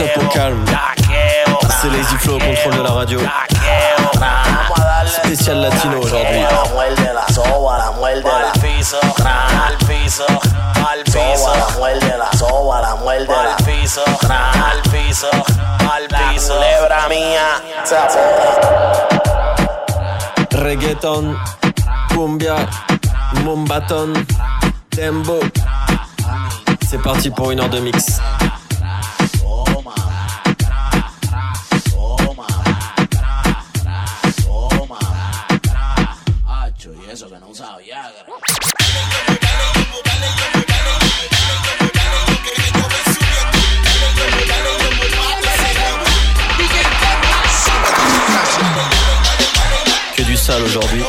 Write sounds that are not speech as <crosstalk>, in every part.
Au calme. C'est Lazy Flow au contrôle de la radio. Spécial latino aujourd'hui. Reggaeton, cumbia, mumbaton, tembo. C'est parti pour une heure de mix. Beckman aujourd'hui.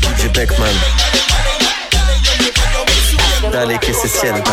DJ Beckman. Dale que se sienta.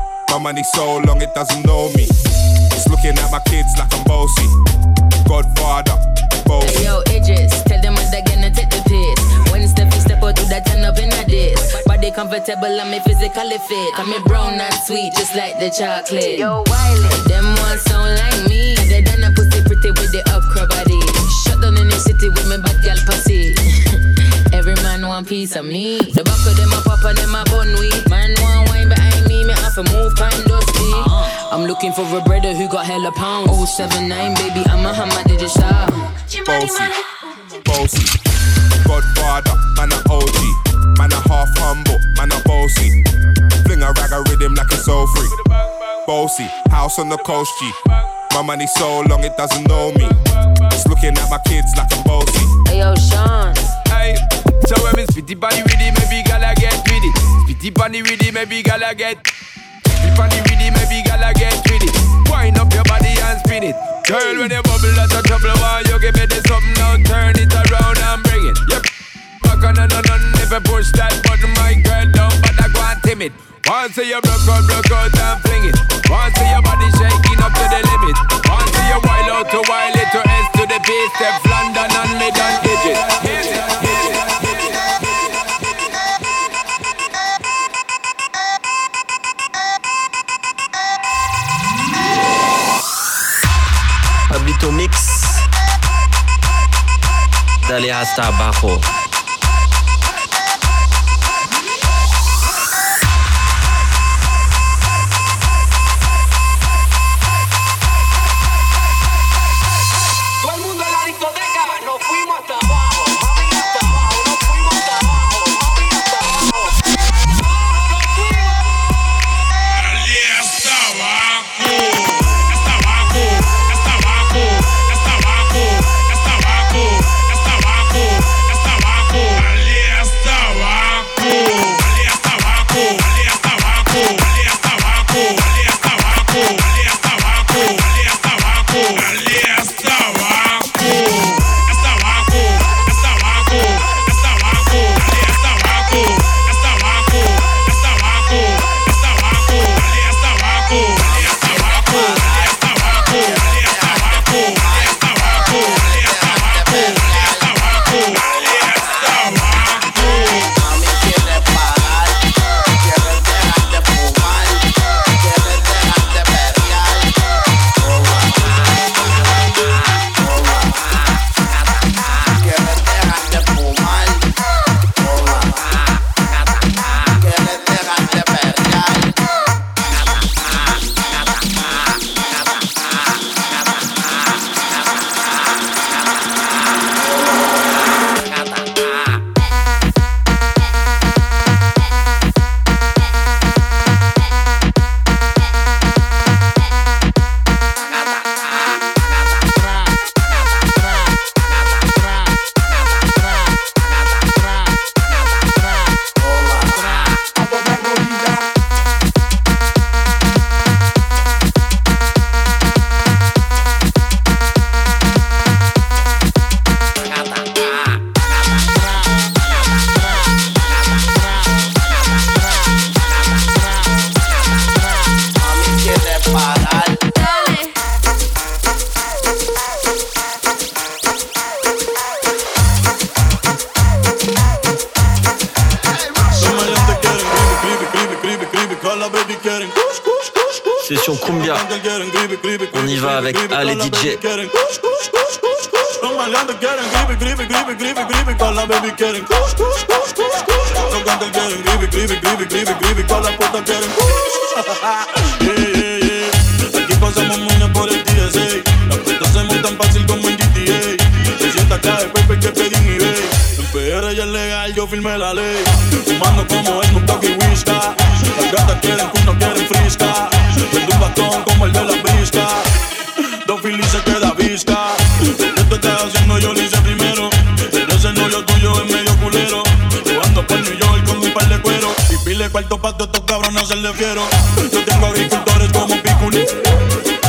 My money so long it doesn't know me. It's looking at my kids like I'm bossy. Godfather, bossy. Hey, yo, Idris, tell them what they're gonna take the piss. When step you step out, do that turn up in a this. Body comfortable, I'm physically fit. I'm a brown and sweet, just like the chocolate. Yo, Wiley, them ones sound like me. They done a pussy pretty with the upcrow body. Shut down in the city with me bad gal pussy. <laughs> Every man want piece of me. The back of them a pop and them a bun weed. Have to move kind dusty. Eh? Uh-huh. I'm looking for a brother who got hella pounds. 079, baby, I'm a hammer, did you shout? Bossy, bossy. Godfather, man a OG. Man a half humble, man a bossy. Fling a rag a rhythm like it's so free. Bossy, house on the coast G. My money so long it doesn't know me. It's looking at my kids like I'm bossy. Hey yo, Sean. Aye. So when me spitty bunny with it, maybe gala get with it. Spitty body with it, maybe gala get. Spitty body with it, maybe gala get with it. Wind up your body and spin it. Girl, when you bubble, that's a trouble. Why you give me something now? Turn it around and bring it. Yep. <laughs> Back on and on if you push that button, my girl, but I go and timid. Once you broke out, broke out and fling it. Once your body shaking up to the limit. Once you wild out to wild it to S to the P steps London and mid and hit it. Hit it, hit it, Pablito Mix. Dale hasta abajo. Gripe, gripe, con la baby quieren kush, kush, kush, kush, kush. Los quieren gripe, gripe, gripe, gripe, gripe, con la puta quieren. <laughs> Aquí pasamos por el. Las putas se montan fácil como en GTA. 300 k de Pepe que pedí en eBay. En PR es legal, yo firmé la ley. Fumando como el Kentucky Whisca. Las gatas quieren kush, no quieren frisca. Vendo un bastón como el de Y cuarto pa' todos estos cabrones se le fiero. Yo tengo agricultores como Piculín.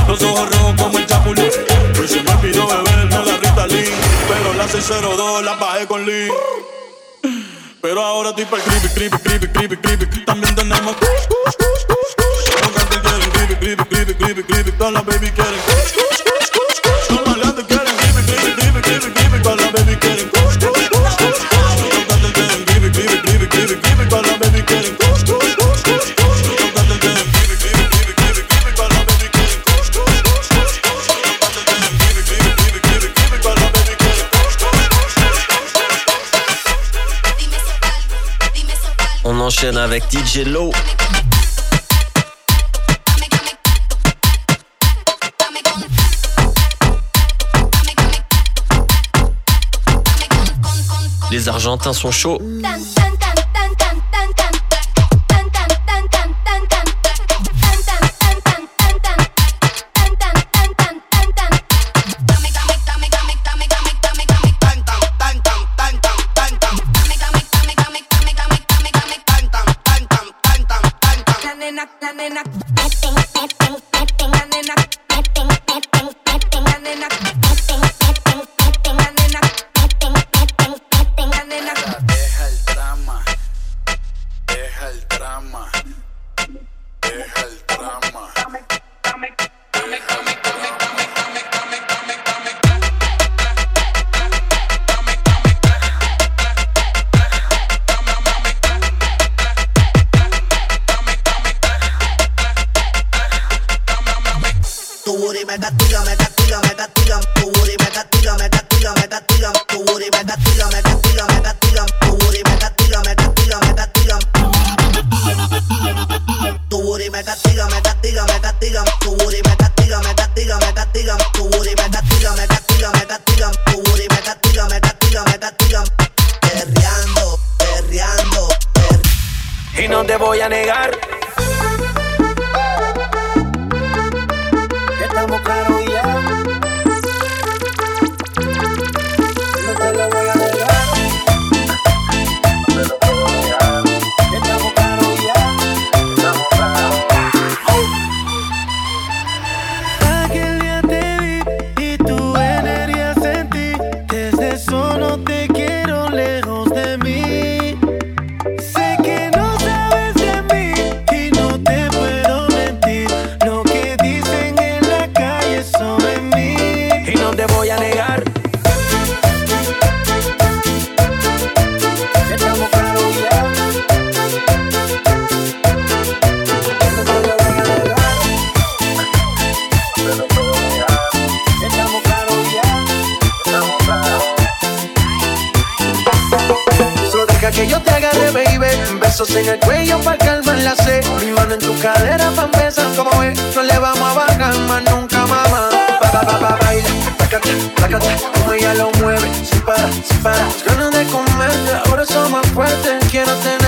Los ojos rojos como el Chapulín. Hoy se me olvidó beberme la Ritalin. Pero la 602 la bajé con Lee. Pero ahora estoy para el creepy, creepy, creepy, creepy, creepy. También tenemos. Todas las baby quieren avec DJ Low. Les Argentins sont chauds. Besos en el cuello para calmar la sed. Mi mano en tu cadera para empezar como es. No le vamos a bajar más nunca, mamá. Ba, ba, ba, ba, baila, tacata, tacata. Como ella lo mueve, sin parar, sin parar. Las ganas de comerte, ahora son más fuertes. Quiero tenerte,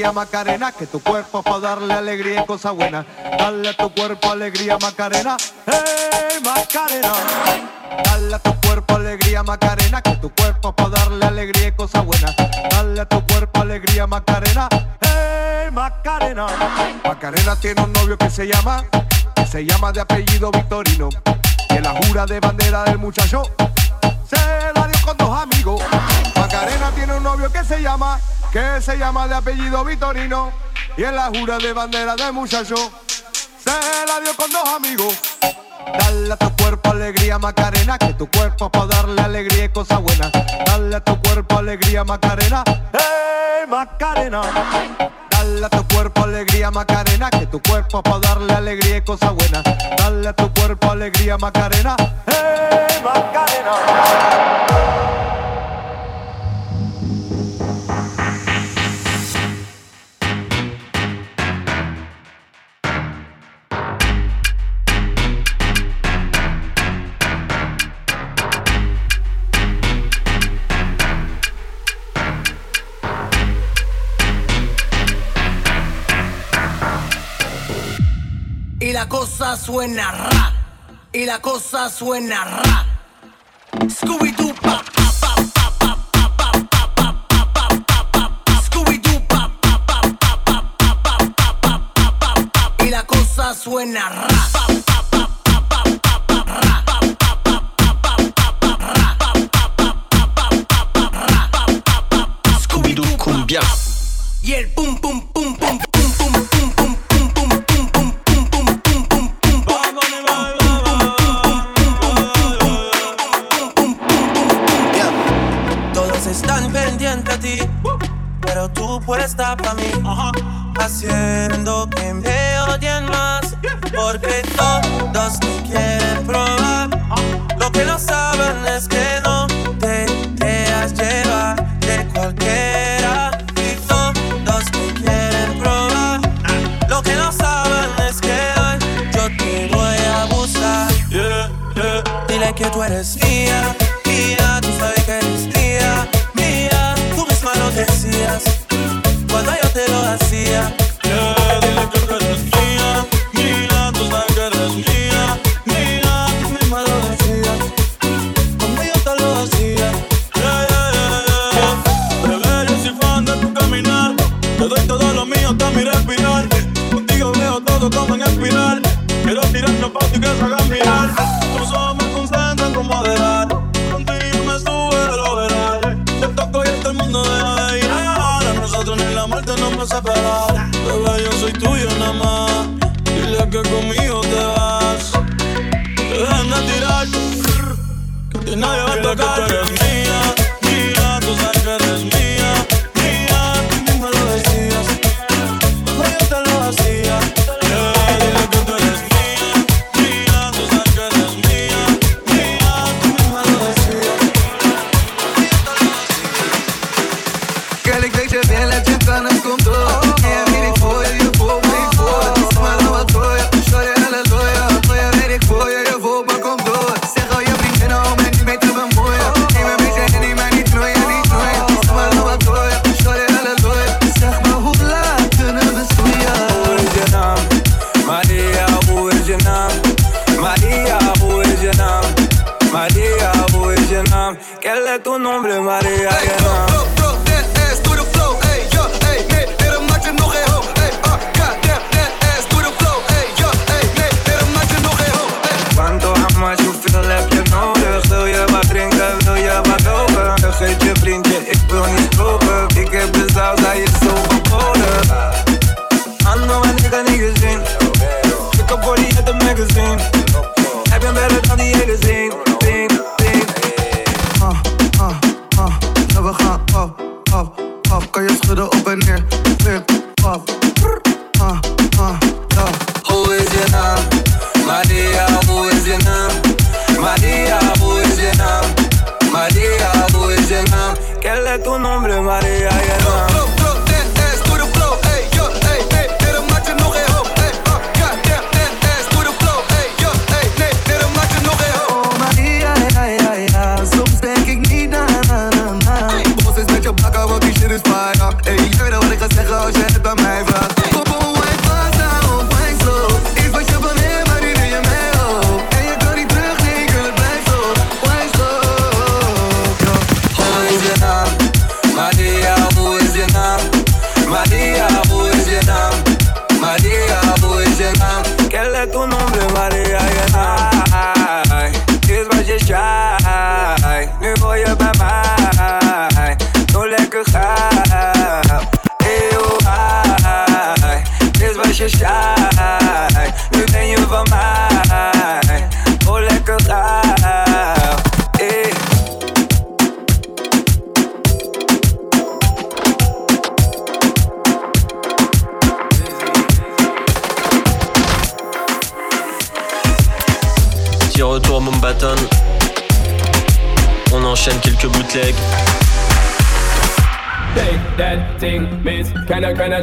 alegría Macarena, que tu cuerpo es para darle alegría y cosas buenas. Dale a tu cuerpo alegría Macarena, hey Macarena. Dale a tu cuerpo alegría Macarena, que tu cuerpo es para darle alegría y cosas buenas. Dale a tu cuerpo alegría Macarena, hey Macarena. Macarena tiene un novio que se llama, que se llama de apellido Victorino, que la jura de bandera del muchacho se la dio con dos amigos. Macarena tiene un novio que se llama que se llama de apellido Vitorino y en la jura de bandera de muchacho se la dio con dos amigos. Dale a tu cuerpo alegría Macarena, que tu cuerpo es para darle alegría y cosas buenas. Dale a tu cuerpo alegría Macarena, ¡eh Macarena! Dale a tu cuerpo alegría Macarena, que tu cuerpo es para darle alegría y cosas buenas. Dale a tu cuerpo alegría Macarena, ¡eh Macarena! cosa suena ra. Y la cosa suena ra. Scooby-Doo, pa, Scooby-Doo, pa, pa, pa, pa, Y la cosa suena ra.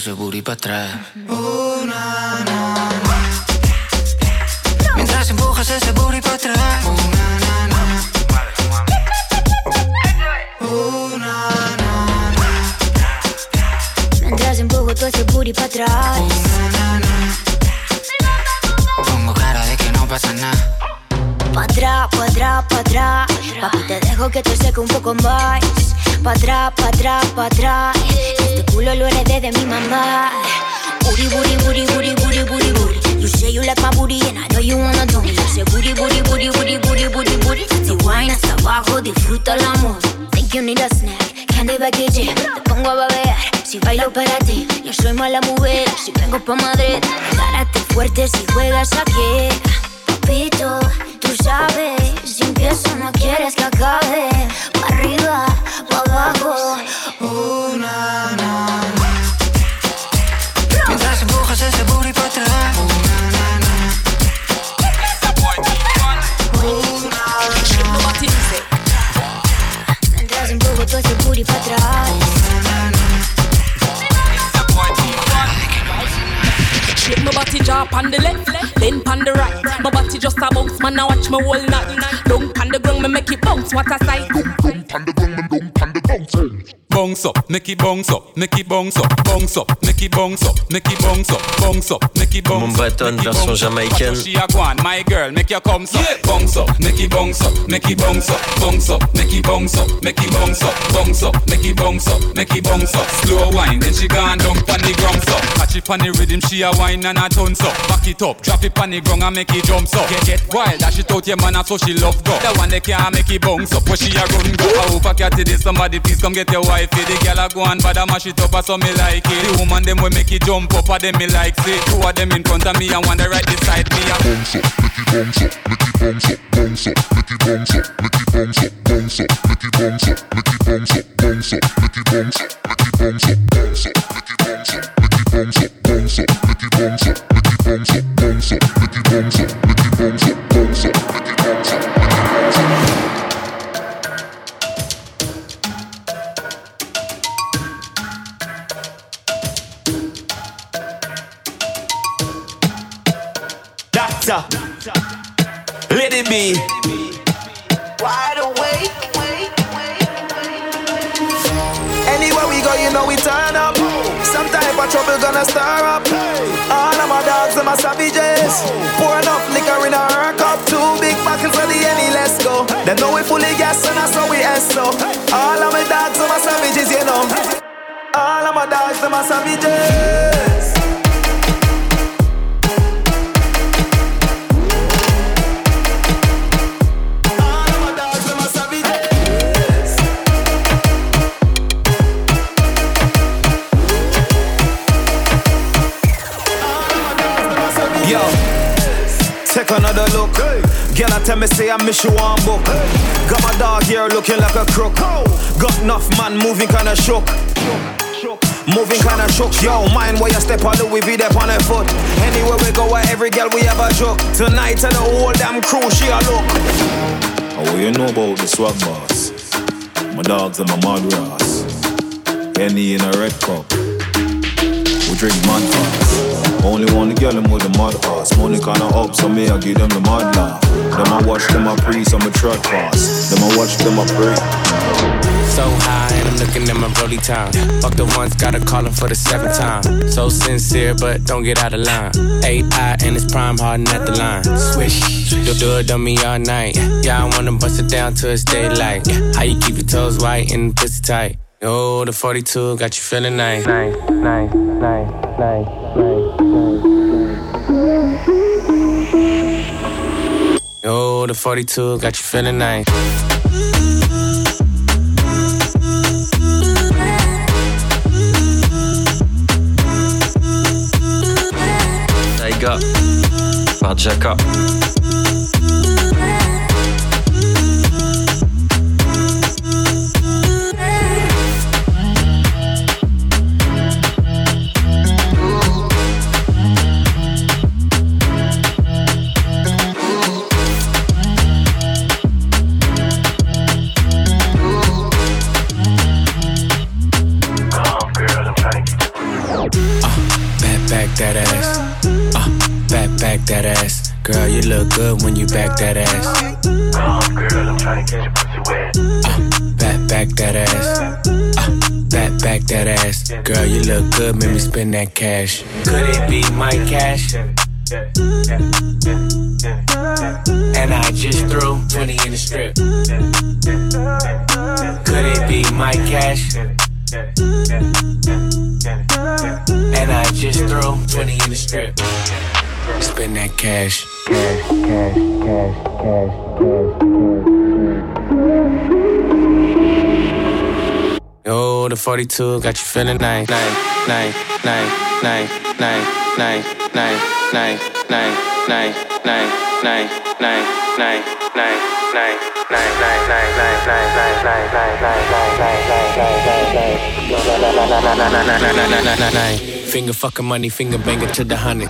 ese booty para atrás. Mientras empujas ese booty para atrás. Mientras empujo todo ese booty para atrás. Pongo cara de que no pasa nada. Pa' atrás, pa' atrás, pa' atrás. Papi, te dejo que te seque un poco más. Pa' atrás, pa' atrás, pa' atrás. Este culo lo heredé de mi mamá. Booty, booty, booty, booty, booty, booty, booty. You say you like my booty and I know you wanna do me. Sé booty, booty, booty, booty, booty, booty, booty. Si wine hasta abajo, disfruta el amor. Think you need a snack, candy package. Te pongo a babear, si bailo para ti. Yo soy mala mujer, si vengo pa' Madrid. Agárrate fuerte si juegas aquí. Papito, tú sabes, si empiezo no quieres que acabe. Pa' arriba, pa' abajo. Una, Mientras empujas ese booty para atrás. Mientras empujo todo ese booty pa' atrás. Shake my body drop on the left, then on the right. My body just a bounce, man. I watch me whole night. Don't on the ground, me make it bounce. What a sight! Don't on the ground, me don't on the Bounce up, make it bounce up, make it bounce up, bounce up, make it bounce up, make it bounce up, bounce up, make it bounce up. Mumbaton version jamaïcaine. She a go on, my girl, make your come up, bounce up, make it bounce up, make it bounce up, bounce up, make it bounce up, make it bounce up, bounce up, make it bounce up, make it bounce up. Slow wine, then she gone down pon the ground up. Catch it pon the rhythm, she a wine and a tons up. Back it up, drop it pon the ground and make it jump up. Get get wild, that she out your man, so she love go. The one they can't make it bounce up, but she a run go. I hope I catch it, somebody please come get your wifey. The girl a go and bad a mash it up, so me like it. The woman them will make it jump up, a them me like say. Two of them in front of me and one right beside me. a Bounce up, make it bounce up, make it bounce up, bounce up, make it bounce up, make it bounce up, bounce up, make it bounce up, make it bounce up, bounce up, make it bounce up, make it bounce up, bounce up, make it bounce up, make it bounce up, bounce up, make it bounce up, make it bounce up, bounce up, make it bounce up, make it bounce up, bounce up, make it bounce up, make it bounce up. Doctor, let it be. Wide awake. Anywhere we go, you know we turn up. Some type of trouble gonna stir up. All of my dogs and my savages. Pour enough liquor in our cup. Two big buckets of the any, let's go. They know we fully gas and that's how we so. All of my dogs and my savages, you know. All of my dogs and my savages. Tell me say I miss you one book. Got my dog here looking like a crook. Got enough man moving kinda shook. moving kinda shook. Yo, mind where you step on Louis V, up on her foot. Anywhere we go, where every girl we have a joke. Tonight, tell the whole damn crew she a look. Oh, what you know about the swag boss? My dogs and my mud ras. Henny in a red cup. We drink mud fast. Only one girl them with the mud pass. Money kinda up, so me I give them the mud laugh. Them I watch them I pre, so me truck pass. Them I watch them I pray. So high, and I'm looking at my Brody time. Fuck the ones, gotta call him for the seventh time. So sincere, but don't get out of line. AI and it's prime harden at the line. Swish, you'll do it on me all night. Yeah, I wanna bust it down till it's daylight. How you keep your toes white and the pussy tight? Yo, the 42 got you feeling nice. Nice, nice, nice, nice, nice. Yo, the 42 got you feeling nice. Take up. I'll check up. That ass. Girl, you look good when you back that ass. Come, girl, I'm trying to get your pussy wet. Uh, back, back that ass. Uh, back, back that ass. Girl, you look good, make me spend that cash. Could it be my cash? And I just threw 20 in the strip. Could it be my cash? And I just threw 20 in the strip. Spend that cash. Cash, cash, cash, cash, cash, cash. Yo, the 42 got you feeling nice, nice, nice, nice, nice, nice, nice, nice, nice, nice, nice, nice, nice, nice, nice, nice. Finger fucking money, finger banger to the honey.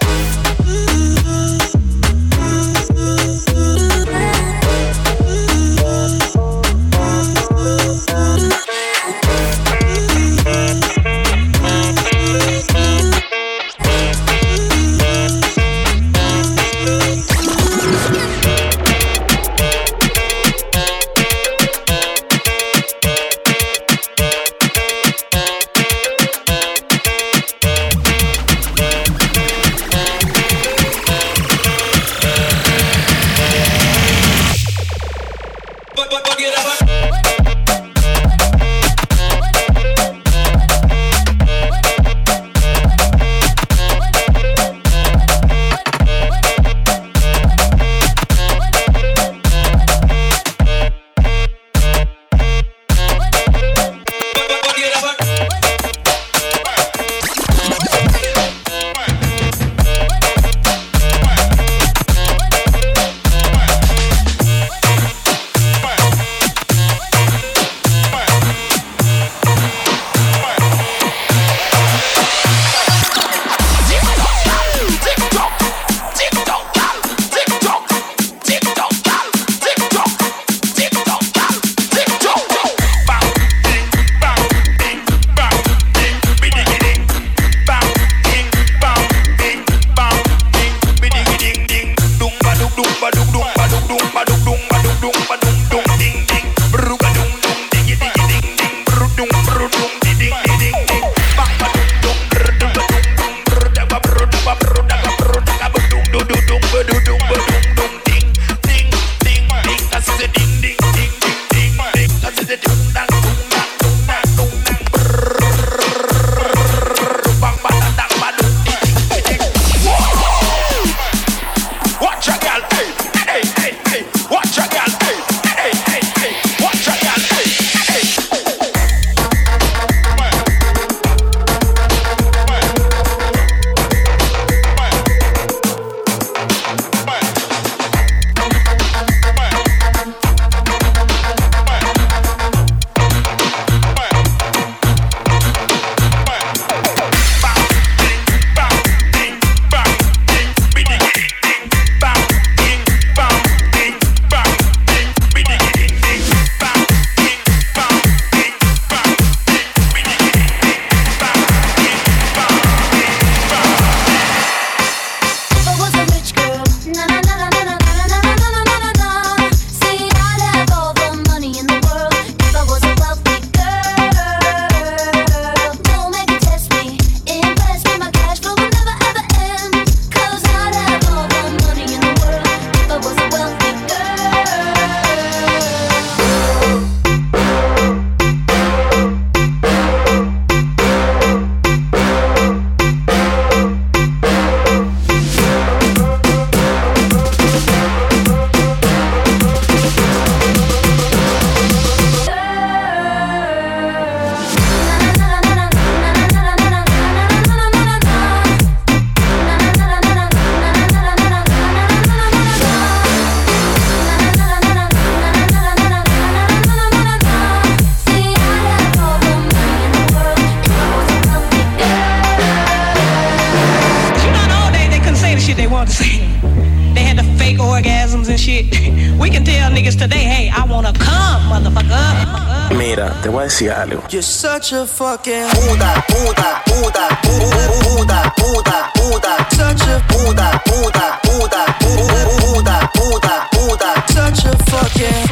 Valeu. You're such a fucking Buddha, Buddha, Buddha, Buddha, Buddha, Buddha, such a Buddha, Buddha, Buddha, Buddha, Buddha, Buddha, such a fucking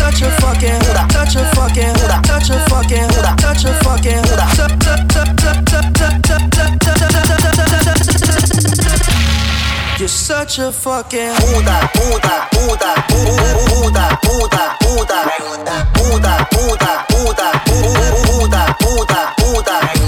Touch a fucking, touch a fucking, touch a fucking, touch a fucking your fucking puta, puta, puta, puta, puta, puta, puta, puta, puta, puta, puta, puta, puta.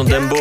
son Dembo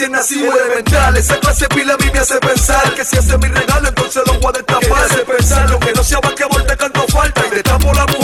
recién nacido elemental. Esa clase pila a mí me hace pensar que si hace mi regalo, entonces lo voy a. Me hace pensar lo que no sea más que volte canto falta y destapo la mujer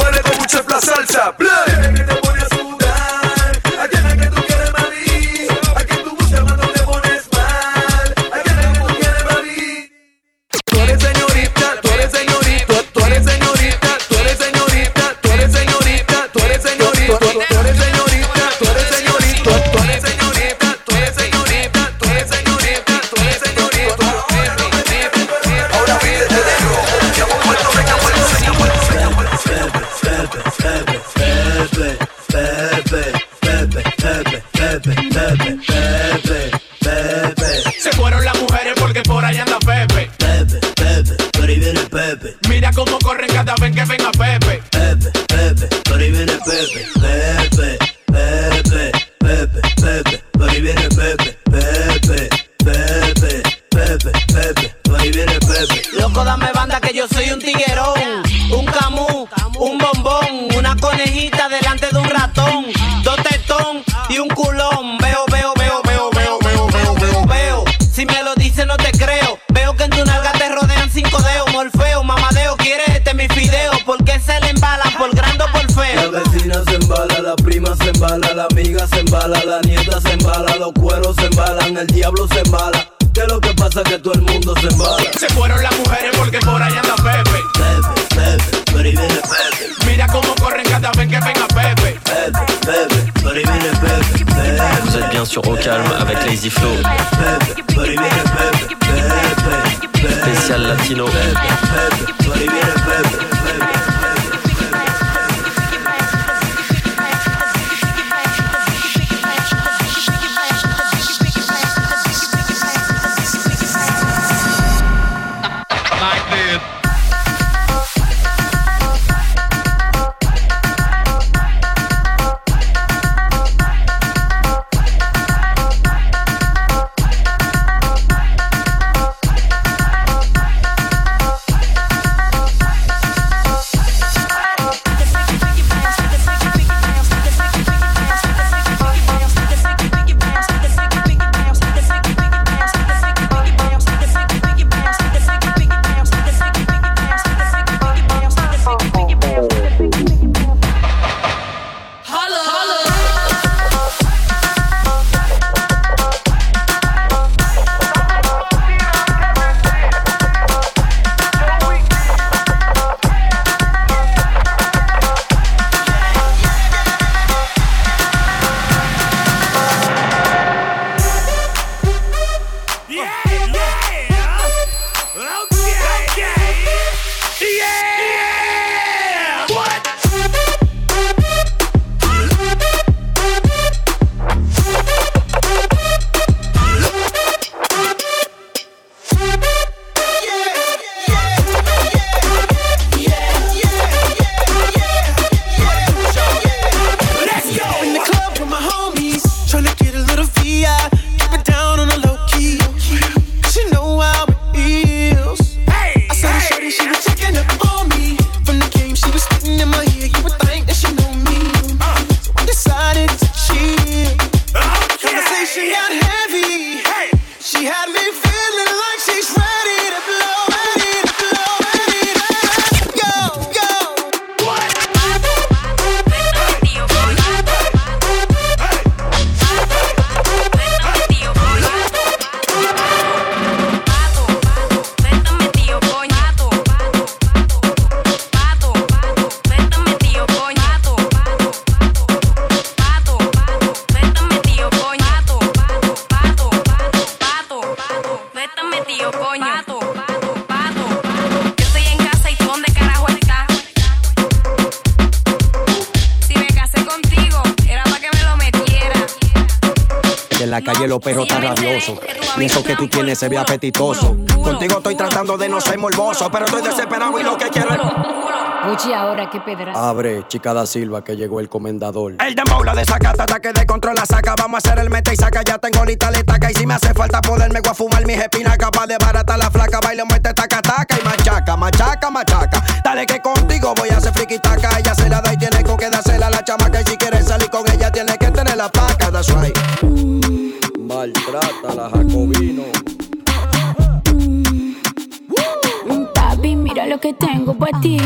la amiga se embala, la nieta se embala, los cueros se embalan, el diablo se embala. Que lo que pasa es que todo el mundo se embala. Se fueron las mujeres porque por ahí anda Pepe. Pepe, Pepe, pero ahí viene Pepe. Mira cómo corren cada vez que venga Pepe. Pepe, Pepe, pero ahí viene Pepe. Pepe. Vous êtes bien sûr au calme avec Lazy Flow. Pepe, pero viene Pepe. Pepe, latino. Pepe, Pepe, pero viene Pepe. Se ve apetitoso. Contigo estoy tratando de no ser morboso, pero estoy desesperado y lo que quiero es. Oye, ahora qué pedra. Abre, chica da Silva, que llegó el comendador. El dembow la desacata, ataque de control la saca. Vamos a hacer el mete y saca. Ya tengo lista la estaca. Y si me hace falta poderme voy a fumar mis espinas. Capaz de barata la flaca. Baile, muerte, taca, taca. Y machaca, machaca, machaca. Dale que contigo voy a hacer friki taca. Ella se la tengo para ti.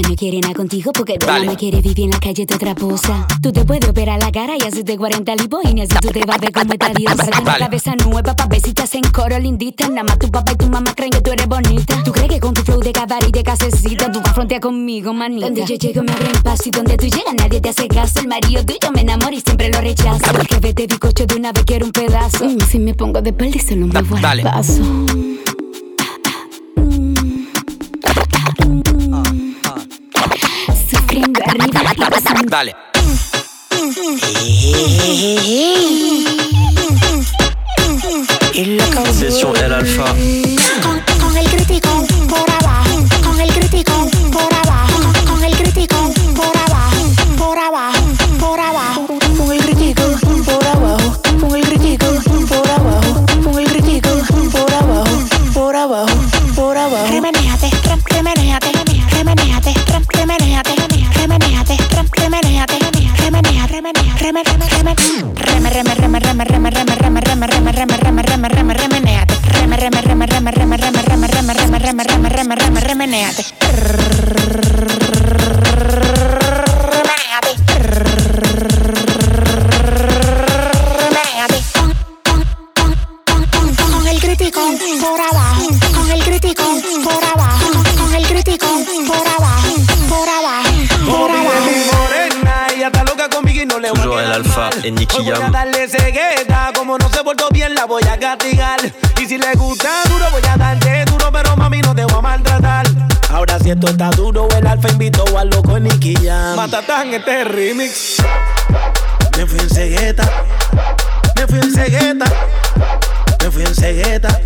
Ya no quieren nada contigo porque Bella me quiere vivir en la calle de otra posa. Tú te puedes operar la cara y hacerte 40 lipo y ni así tú te vas a ver como esta <laughs> diosa. Dale. cabeza nueva pa' ver si te hacen coro lindita. Nada más tu papá y tu mamá creen que tú eres bonita. Tú crees que con tu flow de cabaret y de casecita tú frontear conmigo, manita. Donde yo llego me abren paso y donde tú llegas nadie te hace caso. El marido tuyo me enamora y siempre lo rechazo. Porque vete bizcocho de una vez quiero un pedazo. Mm, si me pongo de espalda y se lo muevo dale. al paso. Dale. Session El Alpha. Con, con el crítico por abajo, con el crítico por abajo, con el crítico reme, reme, reme, reme, reme, reme, reme, reme, reme, reme, reme, reme, reme, reme, reme, reme, remenéate, reme, reme, reme, reme, reme, reme, reme, reme, reme, reme, reme, reme, a El Alpha et Nicky voy a darle cegueta, como no se portó bien la voy a castigar. Y si le gusta duro voy a darle duro, pero mami no te voy a maltratar. Ahora si esto está duro, el alfa invitó al loco Nicky Jam. Matatán este remix. Me fui en cegueta, me fui en cegueta, me fui en cegueta.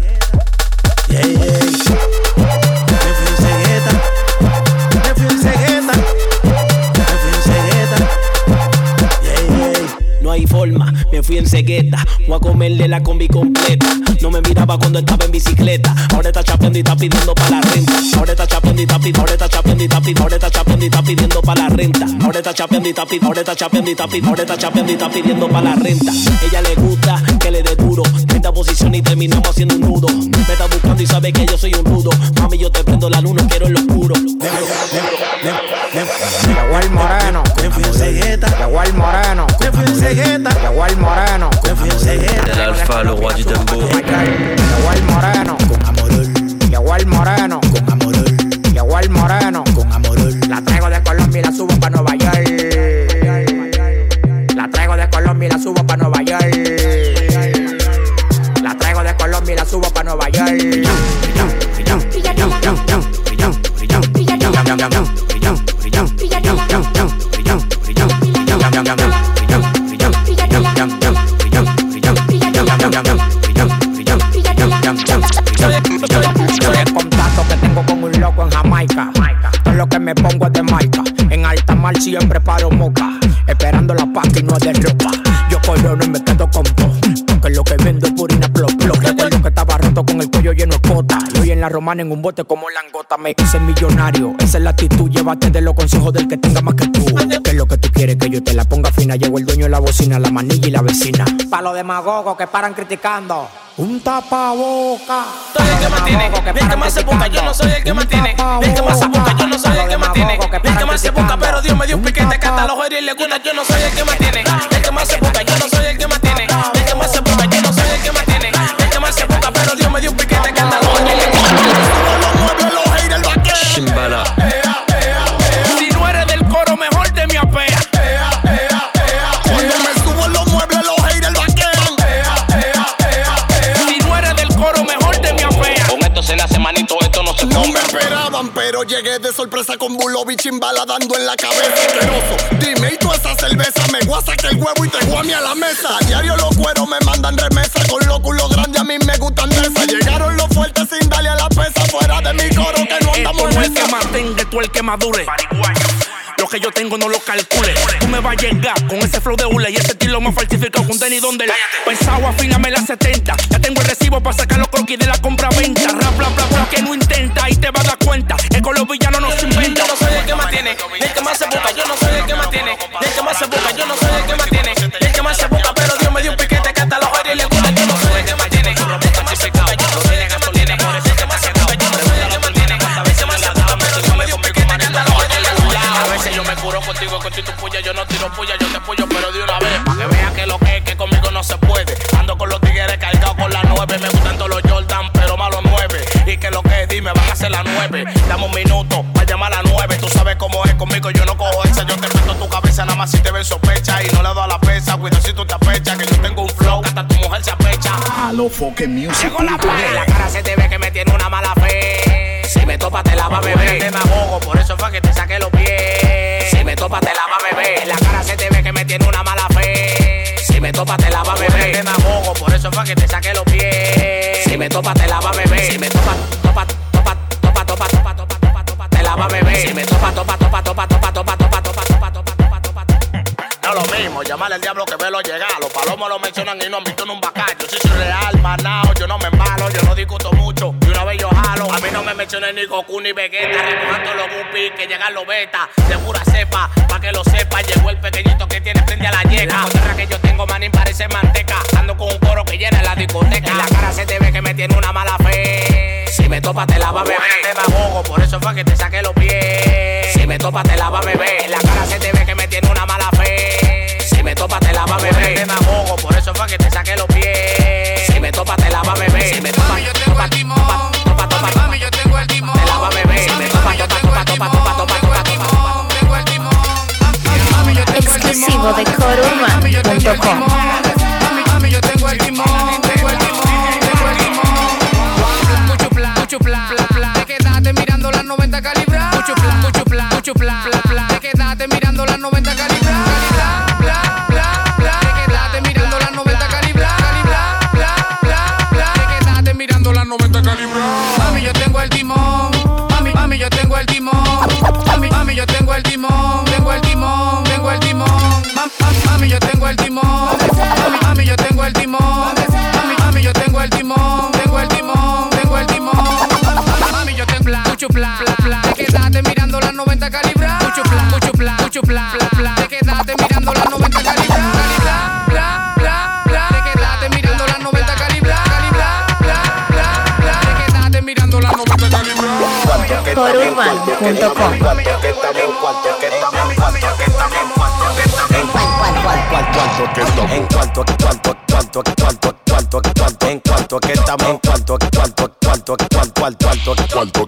Yeah, yeah. No hay forma, me fui en cegueta. Voy a comerle la combi completa. No me miraba cuando estaba en bicicleta. Ahora está chapeando y está pidiendo para la renta. Ahora está chapeando y está pidiendo, ahora está chapeando y está pidiendo, ahora está chapeando y está pidiendo para la renta. Ahora está chapeando y está pidiendo, ahora está chapeando y está pidiendo, ahora está chapeando y está pidiendo para la renta. Ella le gusta que le dé duro. 30 posición y terminamos haciendo un nudo. Me está buscando y sabe que yo soy un rudo. Mami, yo te prendo la luna, quiero el oscuro. El moreno. Me fui en cegueta. El moreno. Me fui en cegueta. Llegó el moreno. Fui en cegueta. El le roi du dembow. Llegó el moreno. Llegó el moreno. Llegó el moreno. La traigo de Colombia y la subo pa' Nueva York. La traigo de Colombia y la subo pa' Nueva York. La traigo de Colombia y la subo pa' Nueva York. Romana en un bote como langota me hice millonario. Esa es la actitud, llévate de los consejos del que tenga más que tú. ¿Qué es lo que tú quieres que yo te la ponga fina? Llegó el dueño de la bocina, la manilla y la vecina. Pa' los demagogos que paran criticando. Un tapaboca. Soy el que más tiene, el que más se busca, yo no soy el que más tiene. El que más se busca, yo no soy el que más tiene. El que más se busca, pero Dios me dio un piquete que hasta los y le gusta, yo no soy el que más tiene. El que más se busca, yo no soy el que más tiene. El que más se busca, yo no soy el que más tiene. El que más se busca, pero Dios me dio un piquete que hasta los y le gusta. Si no eres del coro, mejor te mi apea. Los muebles los lo vaquean. Si no eres del coro, mejor te mi apea. Con estos en la semana y todo esto no se toma. No me esperaban, pero llegué de sorpresa con Bull Lobby, chimbala dando en la cabeza. Dime y tú esa cerveza. Me voy a sacar el huevo y te jugame a la mesa. A diario los cueros me mandan remesa. Con locos los grandes a mí me gustan de esa. Llegaron los fuertes sin darle a la pena el que esa. más tenga, tú el que más dure. Lo que yo tengo no lo calcule. Tú me vas a llegar con ese flow de hule y ese estilo más falsificado con tenis donde la pensado afíname la 70. Ya tengo el recibo para sacar los croquis de la compra-venta. Rap, bla, bla, bla, que no intenta y te vas a dar cuenta. Es con los villanos no se inventa. Yo no soy el que más tiene, ni el que más Dame un minuto para llamar a las nueve. Tú sabes cómo es conmigo, yo no cojo esa. Yo te meto tu cabeza nada más si te ven sospecha. Y no le doy a la pesa, cuidado si tú te apechas. Que yo tengo un flow, que hasta tu mujer se apecha. Halo fucking music. Llegó la playa, la cara se te ve que me tiene una mala fe. Si me topa te la va a beber. Te por eso fue que te saqué los pies. Si me topa te la va a beber. La cara se te ve que me tiene una mala fe. Si me topa te la va a beber. Te me ahogo, por eso fue que te saqué los pies. Si me topa te llamarle al diablo que velo llegar. Los palomos lo mencionan y no han visto en un bacán. Yo sí soy real, manao, yo no me embalo, yo no discuto mucho. Y una vez yo jalo, a mí no me mencionan ni Goku ni Vegeta. Recojando los guppies que llegan los beta. De pura cepa, pa' que lo sepa. Llegó el pequeñito que tiene frente a la yeca. La que yo tengo, manín, parece manteca. Ando con un coro que llena la discoteca. En la cara se te ve que me tiene una mala fe. Si me topa te la va a beber. Te me ahogo, por eso fue que te saqué los pies. Si me topa te la va a beber. En la cara se te ve va a beber. Te me ahogo, por eso fue que te saqué los pies. Si me topa te la va a beber. Si me topa, yo tengo el timón. Topa, topa, mami, yo tengo el timón. Te la va a beber. Si me topa, topa, topa, topa, topa, topa, topa, topa. Tengo el timón.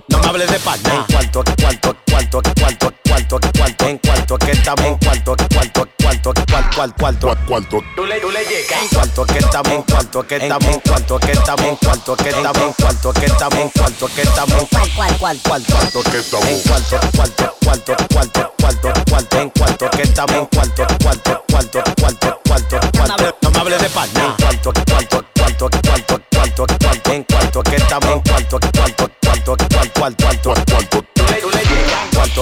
No me hables de. En cuanto, cuanto, cuanto, cuanto, cuanto, cuanto, en cuanto que estamos, en cuanto, cuanto, cuarto, cuarto, cuarto. Tú le, tú le llegas. Cuarto que estamos, cuarto estamos, en cuarto estamos, en cuarto estamos, en cuarto estamos, en cuarto que estamos, cuarto que estamos, en cuarto, cuarto, cuarto, cuarto, que estamos, cuarto, cuarto, cuarto, cuarto, cuarto, cuarto. No me hables de cuarto, cuarto, cuarto, cuarto, cuarto, cuarto, que estamos, cuarto, cuarto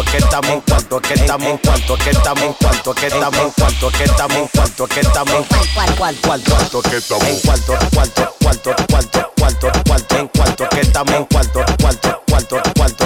cuanto que estamos, en cuanto que estamos, en cuanto que estamos, en cuanto que estamos, en cuanto que estamos, en cuanto que estamos, en cuanto que estamos, en cuanto cuanto cuanto cuanto cuanto cuanto en cuanto que estamos, en cuanto cuanto cuanto cuanto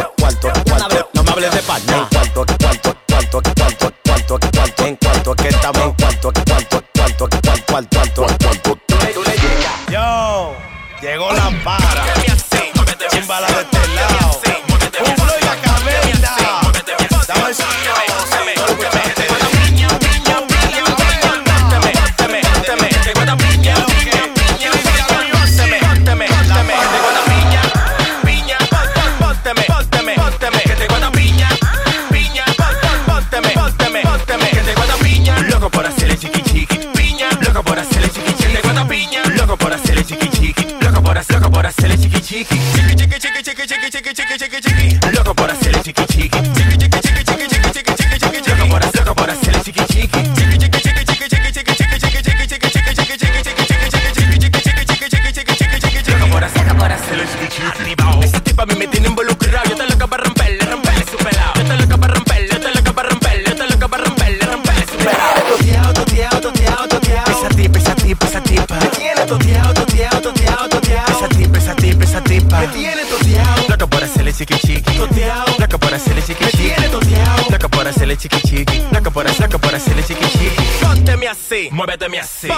Mobé da me C.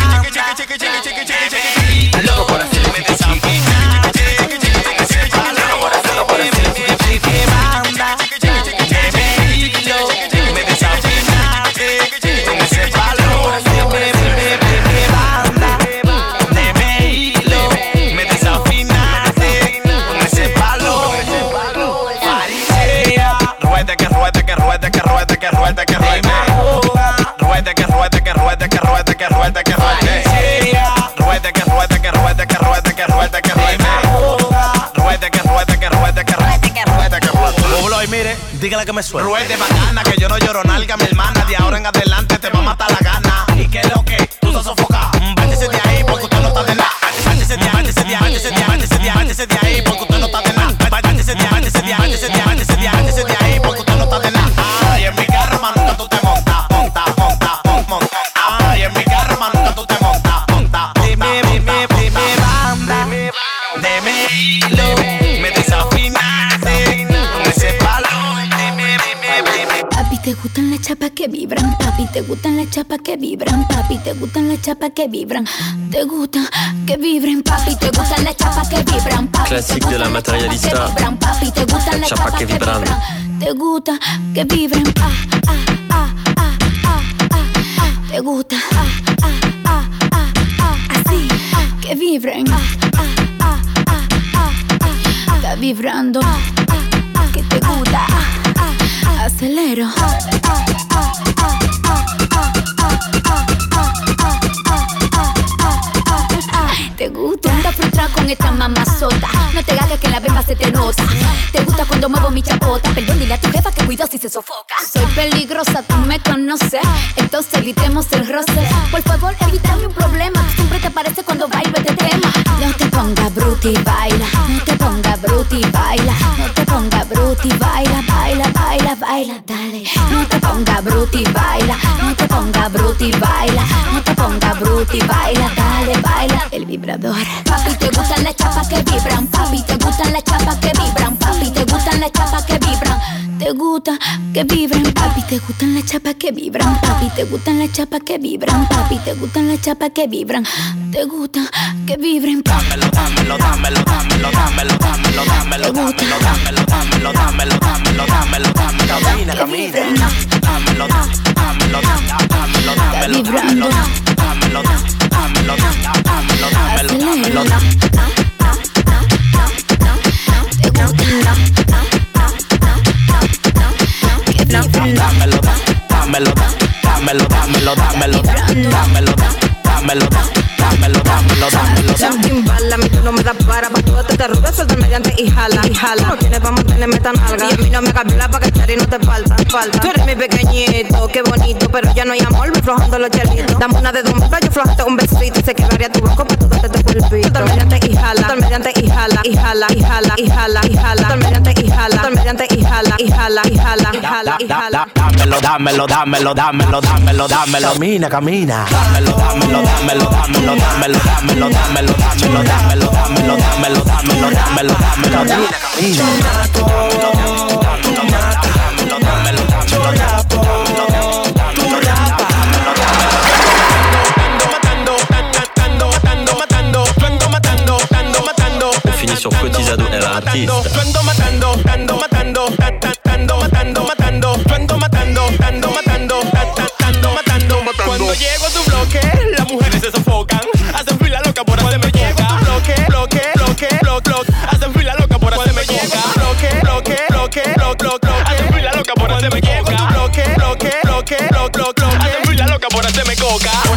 Chicka chicka chicka chicka chicka chicka. Mire, dígale que me suene. Ruede bacana, que yo no lloro nalga, mi hermana. De ahora en adelante te va a que vibran. Papi, te gustan las chapas que vibran. Te gustan que vibren. Papi, te gustan las chapas que vibran. Classique de la Materialista. que vibran. Papi, te gustan las Chapas que vibran. Te gusta que vibren. Ah, ah, ah, ah, ah, ah, ah. Te gusta. Ah, ah, ah, ah, ah. Así. ah, Que vibren. Ah, ah, ah, ah, ah, ah. Está vibrando. Ah, ah, ah, Que te gusta. Ah, ah, ah. Acelero. Esta mamazota. No te hagas que la beba se te nota. Te gusta cuando muevo mi chapota. Perdón, dile a tu jefa que cuido si se sofoca. Soy peligrosa, tú me conoces. Entonces evitemos el roce. Por favor, evítame un problema. Siempre te aparece cuando bailo este tema. No te pongas bruti, baila. No te pongas bruti, baila. No te pongas bruti, baila, baila, dale. No te pongas bruti, baila. No te pongas bruti, baila. No te pongas bruti, baila, dale, baila. El vibrador. Papi, te gustan las chapas que vibran. Papi, te gustan las chapas que vibran. Papi, te gustan las chapas que vibran. Te gusta que vibren. Papi, te gustan las chapas que vibran. Papi, te gustan las chapas que vibran. Papi, te gustan las chapas que vibran. Te gusta que vibren. Dámelo, dámelo, dámelo, dámelo, dámelo, dámelo, dámelo, dámelo, dámelo, dámelo, dámelo, dámelo, dámelo, dámelo, camina, camina. Dámelo, dámelo, dámelo, dámelo, dámelo, Vibrando. dámelo, dámelo, dámelo, dámelo, Dámelo, dámelo, dámelo, dámelo, dámelo, dámelo, dámelo, dámelo, dámelo dámelo, dámelo, dámelo. La timbala, mi tú no me das para, pa' todo te ruda, suelta mediante y jala, y jala. No tienes pa' mantenerme tan alga, y a mí no me cabela pa' que y no te falta, falta. Tú eres mi pequeñito, qué bonito, pero ya no hay amor, me flojando los chelitos. Dame una de dos mil, yo un besito, y se quedaría tu boca pa' todo te cuerpito. Suelta mediante y jala, suelta mediante y jala, y jala, y jala, y jala, y jala. Suelta mediante y jala, suelta mediante y jala, y jala, y jala, y jala, y jala. Dámelo, dámelo, dámelo, dámelo, dámelo, dámelo. Camina, camina. Dámelo, dámelo, dámelo, dámelo, dámelo, dámelo, dámelo, dámelo, dámelo, dámelo, dámelo, dámelo, dámelo, dámelo, dámelo. Matando, matando, matando, matando. Cuando llego a tu bloque, la mujer se sofoca. Oh God.